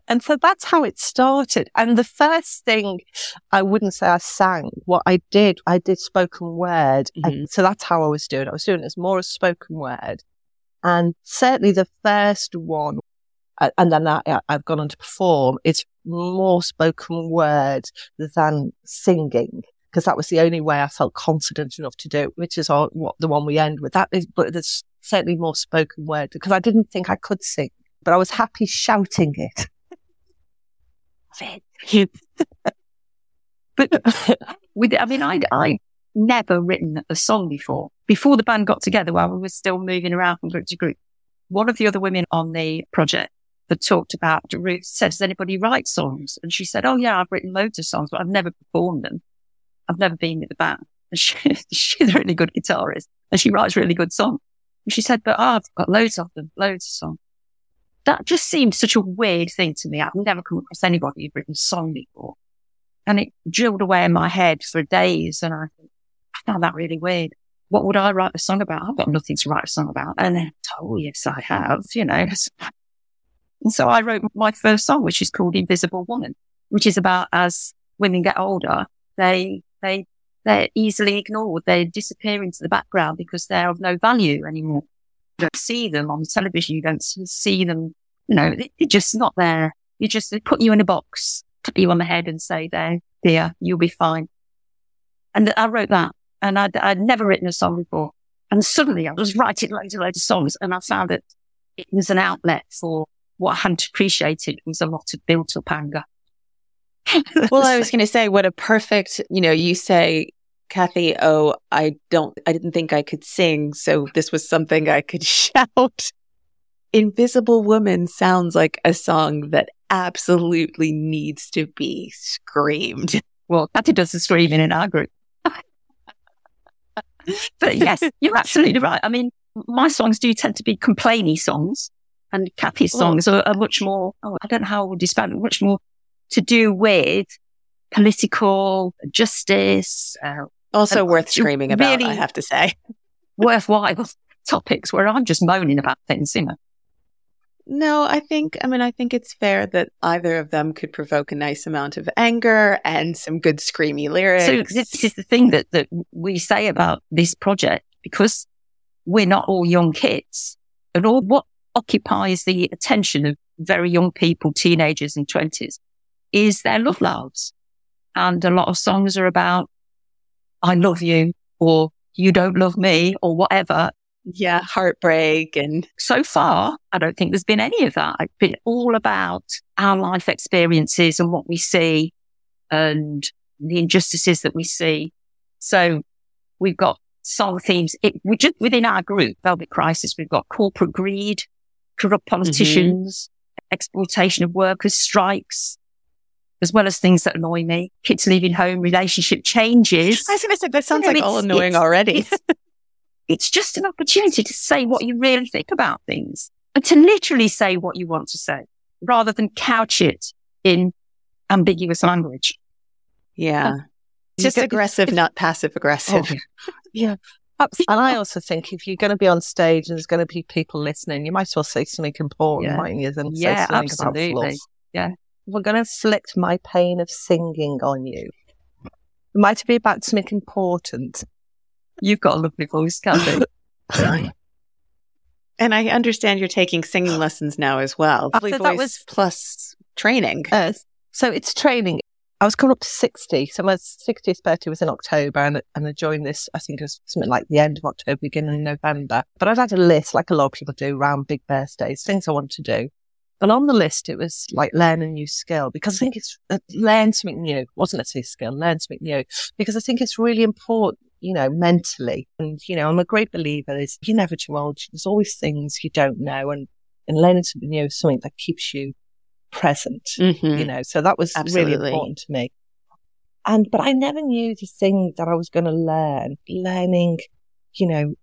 And so that's how it started. And the first thing I wouldn't say I sang, what I did, I did spoken word. Mm-hmm. And so that's how I was doing it. I was doing it as more as spoken word. And certainly the first one, and then I, I've gone on to perform, it's more spoken word than singing. Because that was the only way I felt confident enough to do it, which is all, what the one we end with. That is, but there's certainly more spoken word because I didn't think I could sing, but I was happy shouting it. (laughs) but with, I mean, I, I never written a song before. Before the band got together, while we were still moving around from group to group, one of the other women on the project that talked about Ruth said, does anybody write songs? And she said, Oh yeah, I've written loads of songs, but I've never performed them. I've never been with the band. And she, (laughs) she's a really good guitarist and she writes really good songs. And she said, but oh, I've got loads of them, loads of songs. That just seemed such a weird thing to me. I've never come across anybody who'd written a song before. And it drilled away in my head for days. And I, I found that really weird. What would I write a song about? I've got nothing to write a song about. And then, oh, yes, I have, you know. And (laughs) so I wrote my first song, which is called Invisible Woman, which is about as women get older, they, they, they're easily ignored. They disappear into the background because they're of no value anymore. You don't see them on television. You don't see them, you know, they're just not there. You just they put you in a box, put you on the head and say, there, dear, you'll be fine. And I wrote that and I'd, I'd never written a song before. And suddenly I was writing loads and loads of songs and I found that it was an outlet for what I hadn't appreciated was a lot of built up anger. (laughs) well, I was going to say, what a perfect, you know, you say, Cathy, oh, I don't, I didn't think I could sing. So this was something I could (laughs) shout. Invisible Woman sounds like a song that absolutely needs to be screamed. (laughs) Well, Cathy does the screaming in our group. (laughs) but yes, you're absolutely right. I mean, my songs do tend to be complainy songs and Cathy's songs are, are, much more, oh, I don't know how I would describe it, much more to do with political justice. Uh, also worth screaming about, really I have to say. (laughs) worthwhile topics where I'm just moaning about things, you know. No, I think, I mean, I think it's fair that either of them could provoke a nice amount of anger and some good screamy lyrics. So this is the thing that, that we say about this project because we're not all young kids and all what occupies the attention of very young people, teenagers and twenties is their love lives. And a lot of songs are about, I love you or you don't love me or whatever. Yeah. Heartbreak. And so far, I don't think there's been any of that. It's been all about our life experiences and what we see and the injustices that we see. So we've got song themes. It, we just within our group, Velvet Crisis, we've got corporate greed, corrupt mm-hmm. politicians, mm-hmm. exploitation of workers, strikes, as well as things that annoy me. Kids leaving home, relationship changes. I was going to say, that sounds you know, like all annoying already. It's, (laughs) it's just an opportunity to say what you really think about things and to literally say what you want to say rather than couch it in ambiguous language. Yeah. just aggressive, if, not passive aggressive. Oh, yeah. Uh, and I uh, also think if you're going to be on stage and there's going to be people listening, you might as well say something important, yeah. mightn't you? Than yeah, say absolutely. About yeah. We're going to inflict my pain of singing on you. It might be about something important. You've got a lovely voice, Cathy. (laughs) and I understand you're taking singing lessons now as well. Lovely voice that was plus training. Uh, so it's training. I was coming up to 60. So my 60th birthday was in October and, and I joined this, I think it was something like the end of October, beginning of November. But I'd had a list, like a lot of people do around big birthdays, things I want to do. And on the list, it was like learn a new skill because I think it's uh, learn something new. Wasn't a skill, learn something new because I think it's really important. you know, mentally. And, you know, I'm a great believer is you're never too old. There's always things you don't know. And, and learning something new is something that keeps you present, Mhm. you know. So that was Absolutely. really important to me. And, but I never knew the thing that I was going to learn, learning, you know,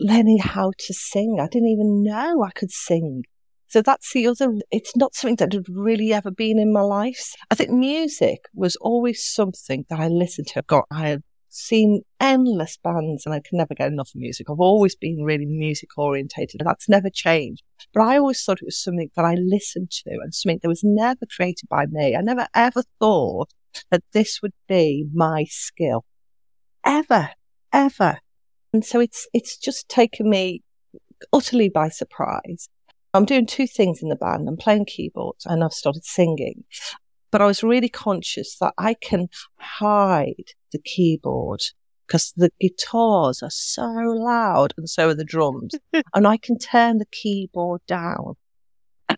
learning how to sing. I didn't even know I could sing. So that's the other, it's not something that had really ever been in my life. I think music was always something that I listened to. God, I had seen endless bands and I could never get enough of music. I've always been really music orientated. That's never changed. But I always thought it was something that I listened to and something that was never created by me. I never ever thought that this would be my skill. Ever, ever. And so it's, it's just taken me utterly by surprise. I'm doing two things in the band. I'm playing keyboards and I've started singing. But I was really conscious that I can hide the keyboard because the guitars are so loud and so are the drums (laughs) and I can turn the keyboard down. (coughs)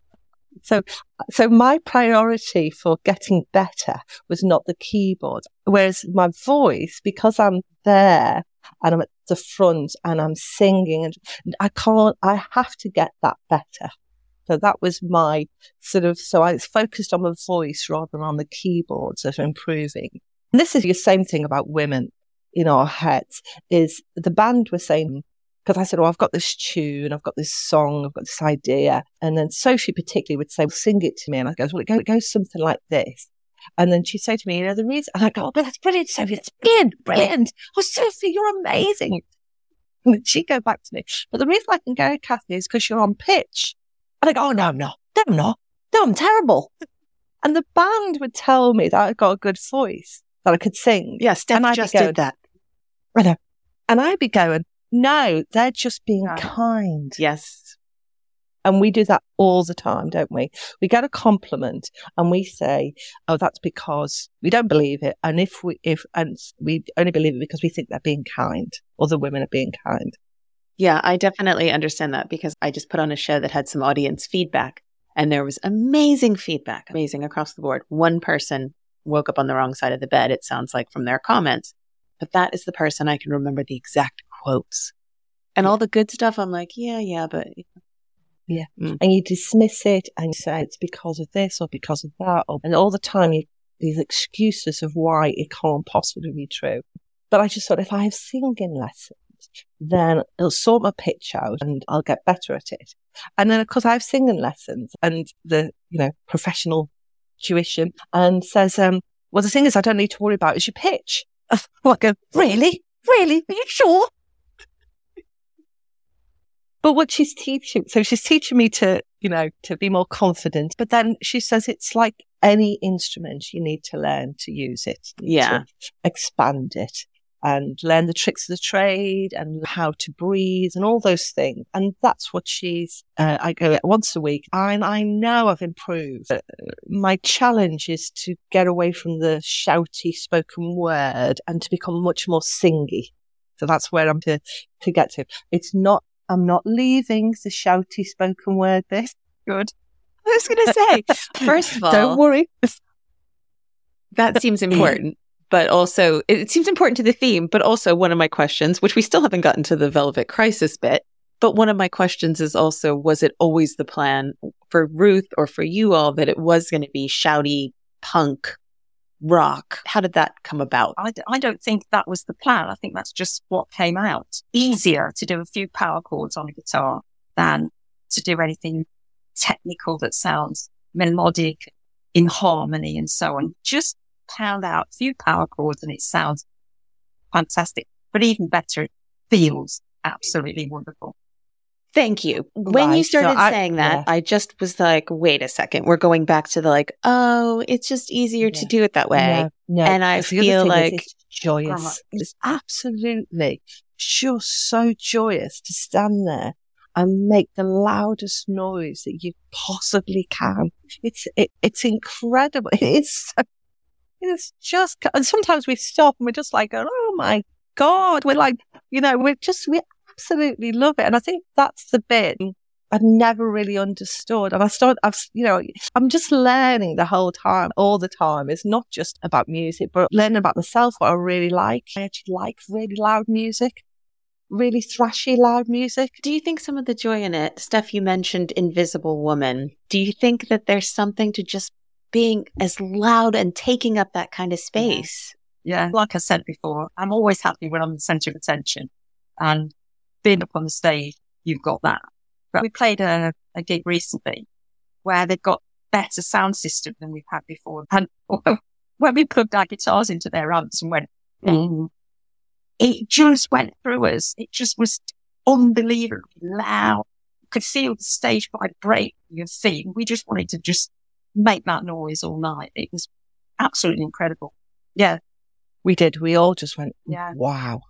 So, so my priority for getting better was not the keyboard. Whereas my voice, because I'm there and I'm at the front and I'm singing and I can't, I have to get that better. So that was my sort of, so I focused on the voice rather than on the keyboards of improving. And this is the same thing about women in our heads is the band was saying, because I said, oh, I've got this tune, I've got this song, I've got this idea. And then Sophie particularly would say, well, sing it to me. And I go, well, goes, it goes something like this. And then she'd say to me, you know, the reason, and I go, oh, but that's brilliant, Sophie, that's brilliant, brilliant. Oh, Sophie, you're amazing. (laughs) And she'd go back to me, but the reason I can go, Cathy, is because you're on pitch. And I go, oh, no, I'm not. No, I'm not. No, I'm terrible. (laughs) And the band would tell me that I got a good voice, that I could sing. Yeah, Steph And just going- did that. I know. And I'd be going, no, they're just being kind. Yes. And we do that all the time, don't we? We get a compliment and we say, oh, that's because we don't believe it. And if we, if, and we only believe it because we think they're being kind or the women are being kind. Yeah, I definitely understand that because I just put on a show that had some audience feedback and there was amazing feedback, amazing across the board. One person woke up on the wrong side of the bed, it sounds like from their comments, but that is the person I can remember the exact quotes. And all the good stuff, I'm like, yeah, yeah, but And you dismiss it and you say it's because of this or because of that. Or, and all the time you, these excuses of why it can't possibly be true. But I just thought if I have singing lessons, then it'll sort my pitch out and I'll get better at it. And then of course I have singing lessons and the, you know, professional tuition and says, um, well, the thing is I don't need to worry about is your pitch. (laughs) I go, really? Really? Are you sure? But what she's teaching, so she's teaching me to, you know, to be more confident. But then she says it's like any instrument, you need to learn to use it. Yeah. expand it and learn the tricks of the trade and how to breathe and all those things. And that's what she's, uh, I go once a week and I know I've improved. Uh, my challenge is to get away from the shouty spoken word and to become much more singy. So that's where I'm to, to get to. It's not, I'm not leaving the shouty spoken word this. Good. I was going to say, (laughs) first of all, Don't worry. that seems important, but also it seems important to the theme. But also, one of my questions, which we still haven't gotten to the Velvet Crisis bit, but one of my questions is also was it always the plan for Ruth or for you all that it was going to be shouty punk rock? How did that come about? I don't think that was the plan. I think that's just what came out. Easier to do a few power chords on a guitar than to do anything technical that sounds melodic in harmony and so on. Just pound out a few power chords and it sounds fantastic. But even better, it feels absolutely wonderful. Thank you. When you Right, so started I- saying that, yeah. I just was like, wait a second. We're going back to the like, oh, it's just easier to do it that way. And I Because the other feel like- it's joyous. It's absolutely just so joyous to stand there and make the loudest noise that you possibly can. It's it, it's incredible. (laughs) It is. So, it's just. And sometimes we stop and we're just like, oh my god, we're like, you know, we're just we absolutely love it. And I think that's the bit I've never really understood. And I started, I've, you know, I'm just learning the whole time, all the time. It's not just about music, but learning about myself, what I really like. I actually like really loud music, really thrashy loud music. Do you think some of the joy in it, stuff you mentioned Invisible Woman. Do you think that there's something to just being as loud and taking up that kind of space? Yeah. Like I said before, I'm always happy when I'm the center of attention and being up on the stage, you've got that. But we played a, a gig recently where they've got better sound system than we've had before. And (laughs) when we plugged our guitars into their amps and went, mm, it just went through us. It just was unbelievably loud. You could feel the stage vibrate your feet. We just wanted to just make that noise all night. It was absolutely incredible. Yeah. We did. We all just went, yeah. wow.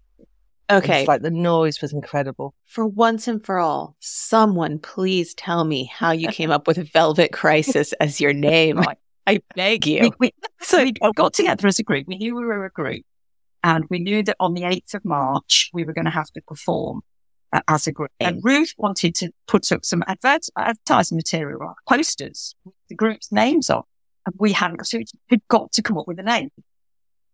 Okay. It's like the noise was incredible. For once and for all, someone please tell me how you came up with Velvet Crisis (laughs) as your name. I beg you. We, we, so we got together as a group. We knew we were a group and we knew that on the 8th of March, we were going to have to perform uh, as a group. And Ruth wanted to put up some advert, advertising material, posters with the group's names on. And we hadn't, so we'd got to come up with a name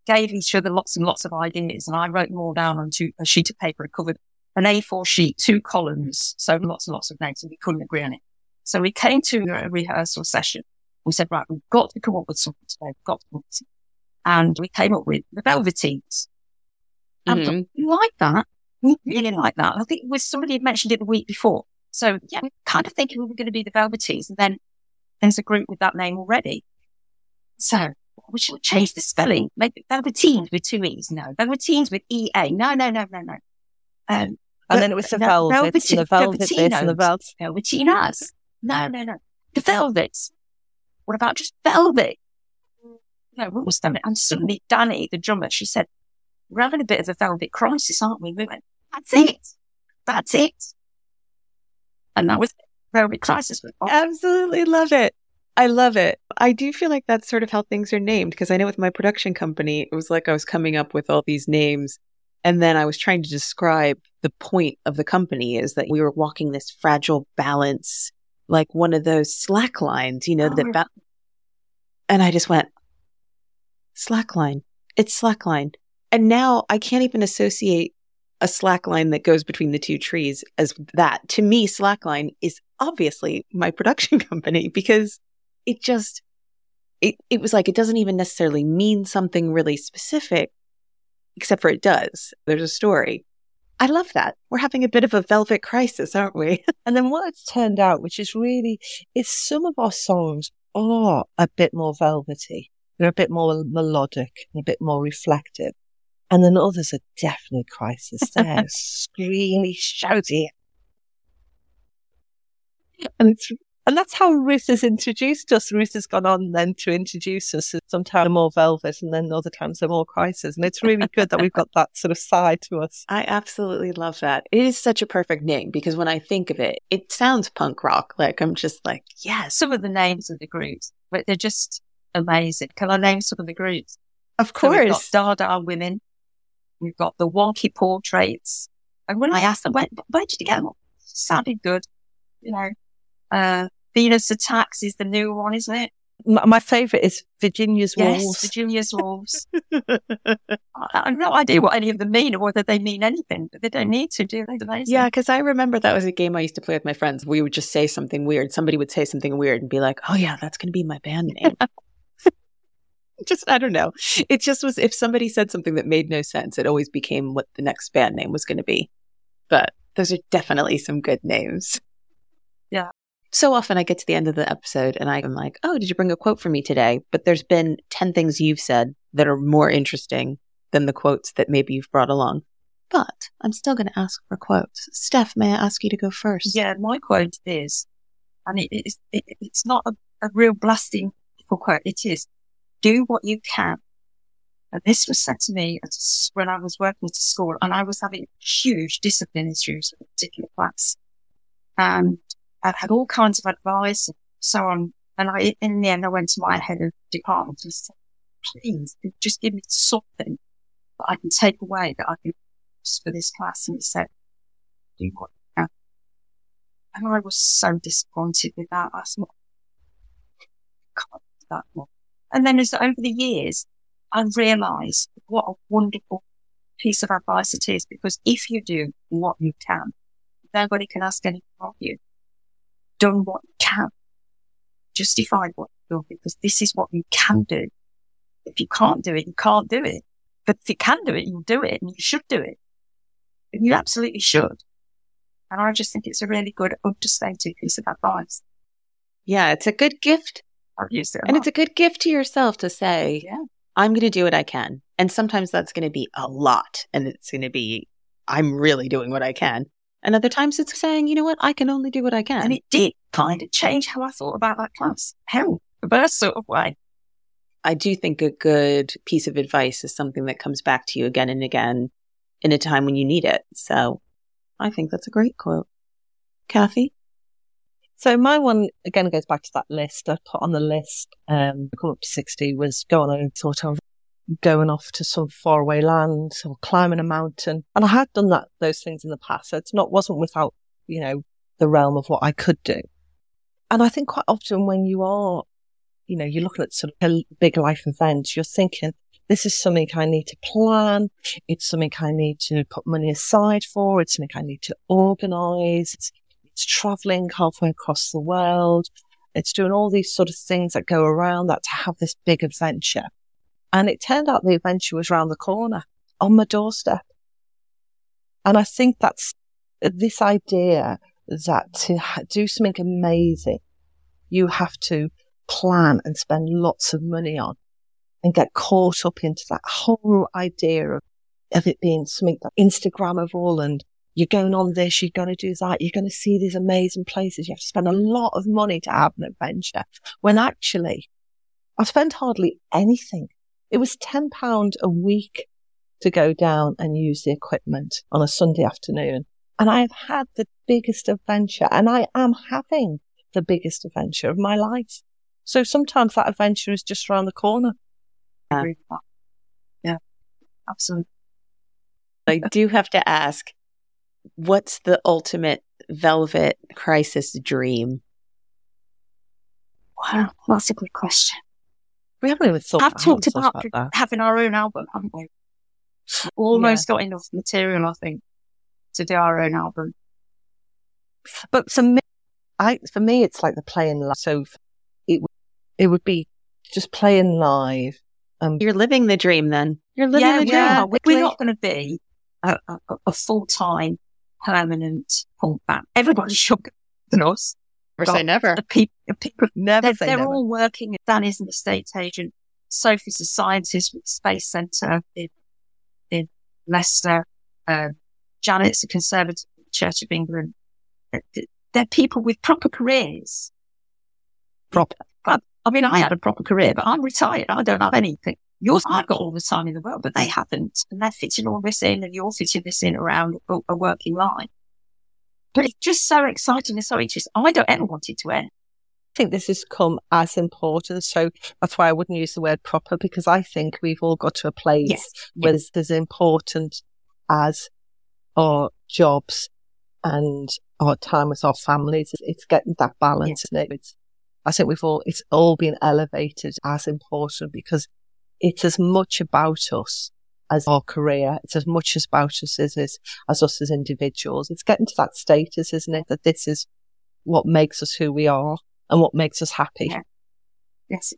gave each other lots and lots of ideas. And I wrote them all down onto a sheet of paper and covered an A4 sheet, two columns. So lots and lots of names and we couldn't agree on it. So we came to a rehearsal session. We said, right, we've got to come up with something today. We've got to come up with something. And we came up with the Velveteens. And mm-hmm. we like that. We really like that. I think it was somebody had mentioned it the week before. So yeah, we kind of thinking we were going to be the Velveteens. And then there's a group with that name already. So we should change the spelling. Make it Velveteens with two E's. No. Velveteens with E-A. No, no, no, no, no. Um, and then it was the no, velvets and the velvet this and the velvet. Velvetinas. No, no, no. The velvets. What about just velvet? No, what was that? And suddenly Danny, the drummer, she said, we're having a bit of a velvet crisis, aren't we? We went, that's it. That's it. And that was velvet crisis. Absolutely love it. I love it. I do feel like that's sort of how things are named because I know with my production company, it was like I was coming up with all these names. And then I was trying to describe the point of the company is that we were walking this fragile balance, like one of those slack lines, you know, oh, that, ba- and I just went, slackline. It's slackline. And now I can't even associate a slack line that goes between the two trees as that. To me, slackline is obviously my production (laughs) company because it just, it, it was like, it doesn't even necessarily mean something really specific, except for it does. There's a story. I love that. We're having a bit of a velvet crisis, aren't we? (laughs) and then what it's turned out, which is really, is some of our songs are a bit more velvety. They're a bit more melodic, a bit more reflective. And then others are definitely crisis. (laughs) They're screamy, shouty. And it's and that's how Ruth has introduced us. Ruth has gone on then to introduce us. Sometimes more velvet and then other times they're more crisis. And it's really good that we've got that sort of side to us. I absolutely love that. It is such a perfect name because when I think of it, it sounds punk rock. Like I'm just like, yeah, some of the names of the groups, but they're just amazing. Can I name some of the groups? Of course. So we've got Dada Women. We've got the Wonky Portraits. And when I asked them, where, where did you get them? Sounded good. You know, uh, Venus Attacks is the new one, isn't it? My, my favourite is Virginia's yes, Wolves. Virginia's Wolves. (laughs) I have no idea what any of them mean or whether they mean anything, but they don't need to, do they? Yeah, because I remember that was a game I used to play with my friends. We would just say something weird. Somebody would say something weird and be like, oh, yeah, that's going to be my band (laughs) name. just, I don't know. It just was, if somebody said something that made no sense, it always became what the next band name was going to be. But those are definitely some good names. Yeah so often I get to the end of the episode and I'm like, oh, did you bring a quote for me today? But there's been 10 things you've said that are more interesting than the quotes that maybe you've brought along. But I'm still going to ask for quotes. Steph, may I ask you to go first? Yeah, my quote is, and it, it, it, it's not a, a real blasting quote. It is, do what you can. And this was said to me when I was working at school and I was having huge discipline issues with a particular class. And I've had all kinds of advice and so on. And I, in the end, I went to my head of department and said, please just give me something that I can take away that I can use for this class. And he said, do what can. And I was so disappointed with that. I can't do that more. And then as over the years, I realized what a wonderful piece of advice it is because if you do what you can, nobody can ask anything of you. Done what you can. Justified what you do because this is what you can mm. do. If you can't do it, you can't do it. But if you can do it, you'll do it and you should do it. And you absolutely should. And I just think it's a really good, understated piece of advice. Yeah, it's a good gift. It. And it's a good gift to yourself to say, yeah. I'm going to do what I can. And sometimes that's going to be a lot. And it's going to be, I'm really doing what I can. And other times it's saying, you know what, I can only do what I can. And it did kind of change how I thought about that class. Hell, reverse sort of way. I do think a good piece of advice is something that comes back to you again and again in a time when you need it. So I think that's a great quote. Cathy? So my one again goes back to that list I put on the list. Um, come up to sixty was going on sort of going off to some faraway land or climbing a mountain, and I had done that those things in the past. So it's not wasn't without you know the realm of what I could do. And I think quite often when you are, you know, you're looking at sort of a big life event, you're thinking this is something I need to plan. It's something I need to put money aside for. It's something I need to organize. It's it's traveling halfway across the world. It's doing all these sort of things that go around that to have this big adventure. And it turned out the adventure was around the corner on my doorstep. And I think that's this idea that to do something amazing, you have to plan and spend lots of money on and get caught up into that whole idea of, of it being something that Instagrammable and you're going on this, you're going to do that, you're going to see these amazing places. You have to spend a lot of money to have an adventure. When actually, I spent hardly anything. It was £10 a week to go down and use the equipment on a Sunday afternoon. And I have had the biggest adventure and I am having the biggest adventure of my life. So sometimes that adventure is just around the corner. I agree with that. Yeah, absolutely. I do have to ask, what's the ultimate velvet crisis dream? Wow, that's a good question. We haven't even thought I've talked haven't about, that. having our own album, haven't we? Almost got enough material, I think, to do our own album. But for me, I for me, it's like the playing live. So it would- it would be just playing live. Um, You're living the dream then. You're living yeah, the we dream. are. We- Quickly. We're not going to be a, a, a full time, permanent punk band. Everybody's younger than us. Never say never. People, people never they're, say they're never. all working. Danny's an estate agent. Sophie's a scientist with the Space Centre in, in Leicester. Um, Janet's a conservative Church of England. They're- people with proper careers. Proper. I, I mean, I had a proper career, but I'm retired. I don't have anything. Yours, I've got all the time in the world, but they haven't. And they're fitting all this in and you're fitting this in around a, a working life. But it's just so exciting and so interesting. I don't ever want it to end. I think this has come as important. So that's why I wouldn't use the word proper because I think we've all got to a place Yes. where it's as important as our jobs and our time with our families. It's getting that balance. isn't it? It's, I think we've all, it's all been elevated as important because it's as much about us as our career. It's as much as about us as, as, as us as individuals. It's getting to that status, isn't it? That this is what makes us who we are and what makes us happy. Yeah. Yes.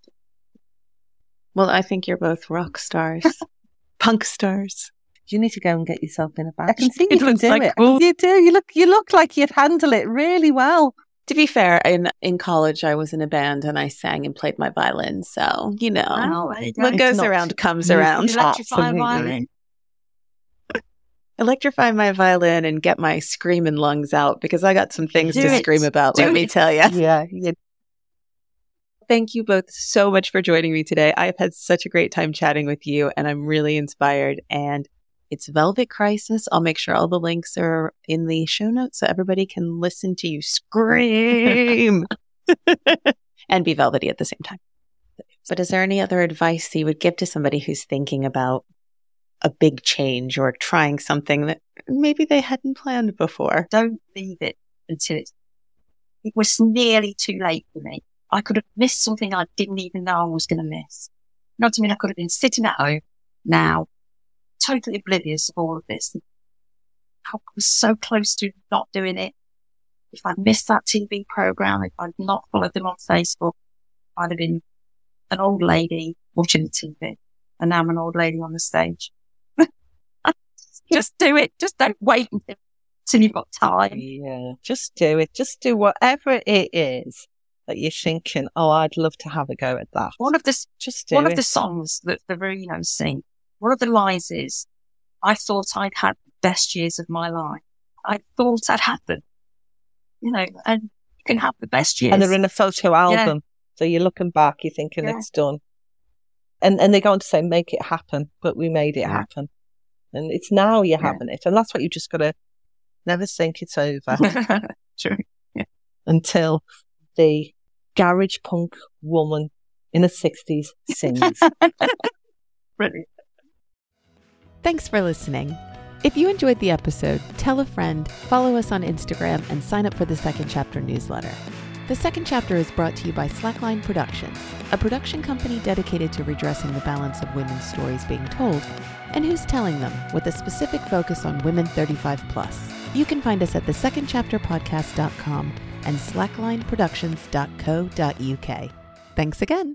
Well, I think you're both rock stars, (laughs) punk stars. You need to go and get yourself in a band. I can see It you can do like it. cool. You do. You look. You look like you'd handle it really well. To be fair, in in college, I was in a band and I sang and played my violin. So you know, Well, there you go. what goes not- around comes around. Electrify a violin. Electrify my violin and get my screaming lungs out because I got some things Do to it. scream about. Do let me tell you. Yeah. You, Thank you both so much for joining me today. I've had such a great time chatting with you and I'm really inspired. And it's Velvet Crisis. I'll make sure all the links are in the show notes so everybody can listen to you scream (laughs) and be velvety at the same time. But is there any other advice that you would give to somebody who's thinking about a big change or trying something that maybe they hadn't planned before? Don't leave it until it's it was nearly too late for me. I could have missed something I didn't even know I was going to miss. Not to what mean? I could have been sitting at home now, totally oblivious of all of this. I was so close to not doing it. If I'd missed that TV program, if I'd not followed them on Facebook, I'd have been an old lady watching the TV. And now I'm an old lady on the stage. (laughs) just do it. Just don't wait until you've got time. Yeah, just do it. Just do whatever it is that you're thinking, oh, I'd love to have a go at that. One of the, Just do one it. of the songs that the Veronos sing, one of the lies is, I thought I'd had the best years of my life. I thought I'd had them. You know, and you can have the best years. and they're in a photo album. So you're looking back, you're thinking Yeah. it's done. And and they go on to say, make it happen, but we made it Yeah. happen. And it's now you're Yeah. having it. And that's what you've just gotta never think it's over (laughs) True. until the garage punk woman in the sixties sings. (laughs) Brilliant. Thanks for listening. If you enjoyed the episode, tell a friend, follow us on Instagram, and sign up for the Second Chapter newsletter. The Second Chapter is brought to you by Slackline Productions, a production company dedicated to redressing the balance of women's stories being told and who's telling them with a specific focus on women 35 plus. You can find us at thesecondchapterpodcast.com and slacklineproductions.co.uk. Thanks again.